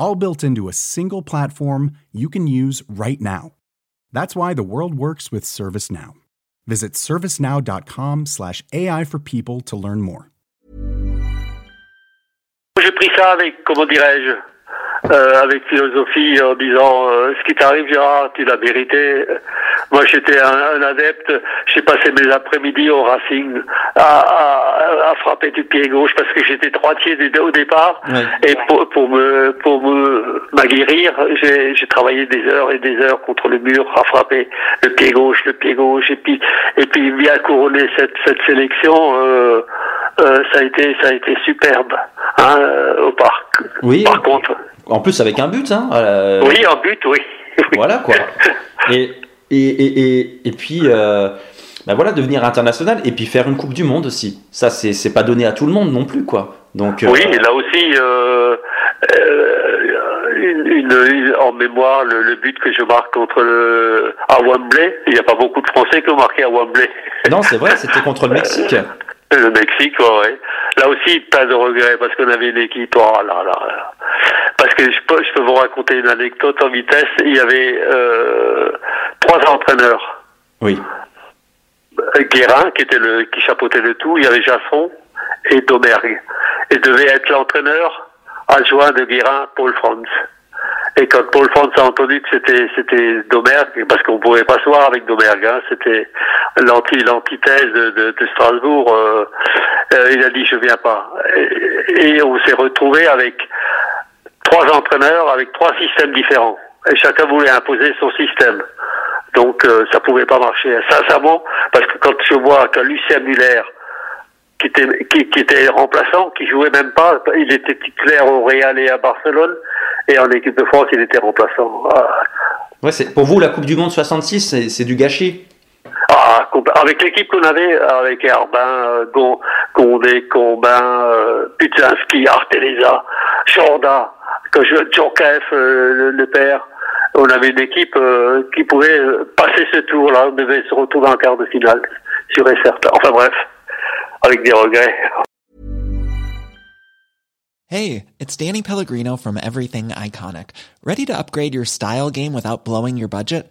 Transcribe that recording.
All built into a single platform you can use right now. That's why the world works with ServiceNow. Visit servicenow.com/ai for people to learn more. J'ai pris ça avec, comment dirais-je, euh, avec philosophie en disant euh, ce qui t'arrive Gérard, tu l'as mérité. Moi j'étais un, un, adepte, j'ai passé mes après-midi au Racing à, à, à, frapper du pied gauche parce que j'étais droitier au départ et pour, pour, me pour me m'aguerrir, j'ai, j'ai travaillé des heures et des heures contre le mur à frapper le pied gauche, le pied gauche et puis et puis bien couronner cette cette sélection. Euh, euh, ça a été ça a été superbe hein, au parc. Oui. Par contre. En plus avec un but, hein. Euh... Oui, un but, oui. Voilà quoi. Et et et et, et puis. Euh... Ben voilà, devenir international et puis faire une Coupe du Monde aussi. Ça, c'est, pas donné à tout le monde non plus, quoi. Donc, oui, euh... là aussi, euh, une, une, une, en mémoire, le, le, but que je marque contre le, à Wembley, il n'y a pas beaucoup de Français qui ont marqué à Wembley. Non, c'est vrai, c'était contre le Mexique. Le Mexique, ouais. Là aussi, pas de regret parce qu'on avait une équipe. Oh là là. là. Parce que je peux, je peux vous raconter une anecdote en vitesse. Il y avait euh, trois entraîneurs. Oui. Guérin, qui était le, qui chapeautait le tout. Il y avait Jasson et Domergue. Et devait être l'entraîneur adjoint de Guérin, Paul Franz. Et quand Paul Franz a entendu que c'était c'était Domergue, parce qu'on pouvait pas se voir avec Domergue, hein, c'était l'anti l'antithèse de, de, de Strasbourg. Euh, euh, il a dit je viens pas. Et, on s'est retrouvé avec trois entraîneurs avec trois systèmes différents. Et chacun voulait imposer son système. Donc euh, ça pouvait pas marcher. Sincèrement, parce que quand je vois que Lucien Muller qui était, qui, qui, était remplaçant, qui jouait même pas. Il était titulaire au Real et à Barcelone, et en équipe de France, il était remplaçant. Ah. Ouais, pour vous, la Coupe du Monde 66, c'est, c'est du gâchis? Ah, avec l'équipe qu'on avait, avec Herbin, Condé, Combin, euh, Putzinski, Arteleza, Chorda, Djorkaeff, euh, le, le père, on avait une équipe euh, qui pouvait passer ce tour-là. Devait se retrouver en quart de finale, sûr et certain. Enfin bref. avec des regrets. Hey, it's Danny Pellegrino from Everything Iconic. Ready to upgrade your style game without blowing your budget?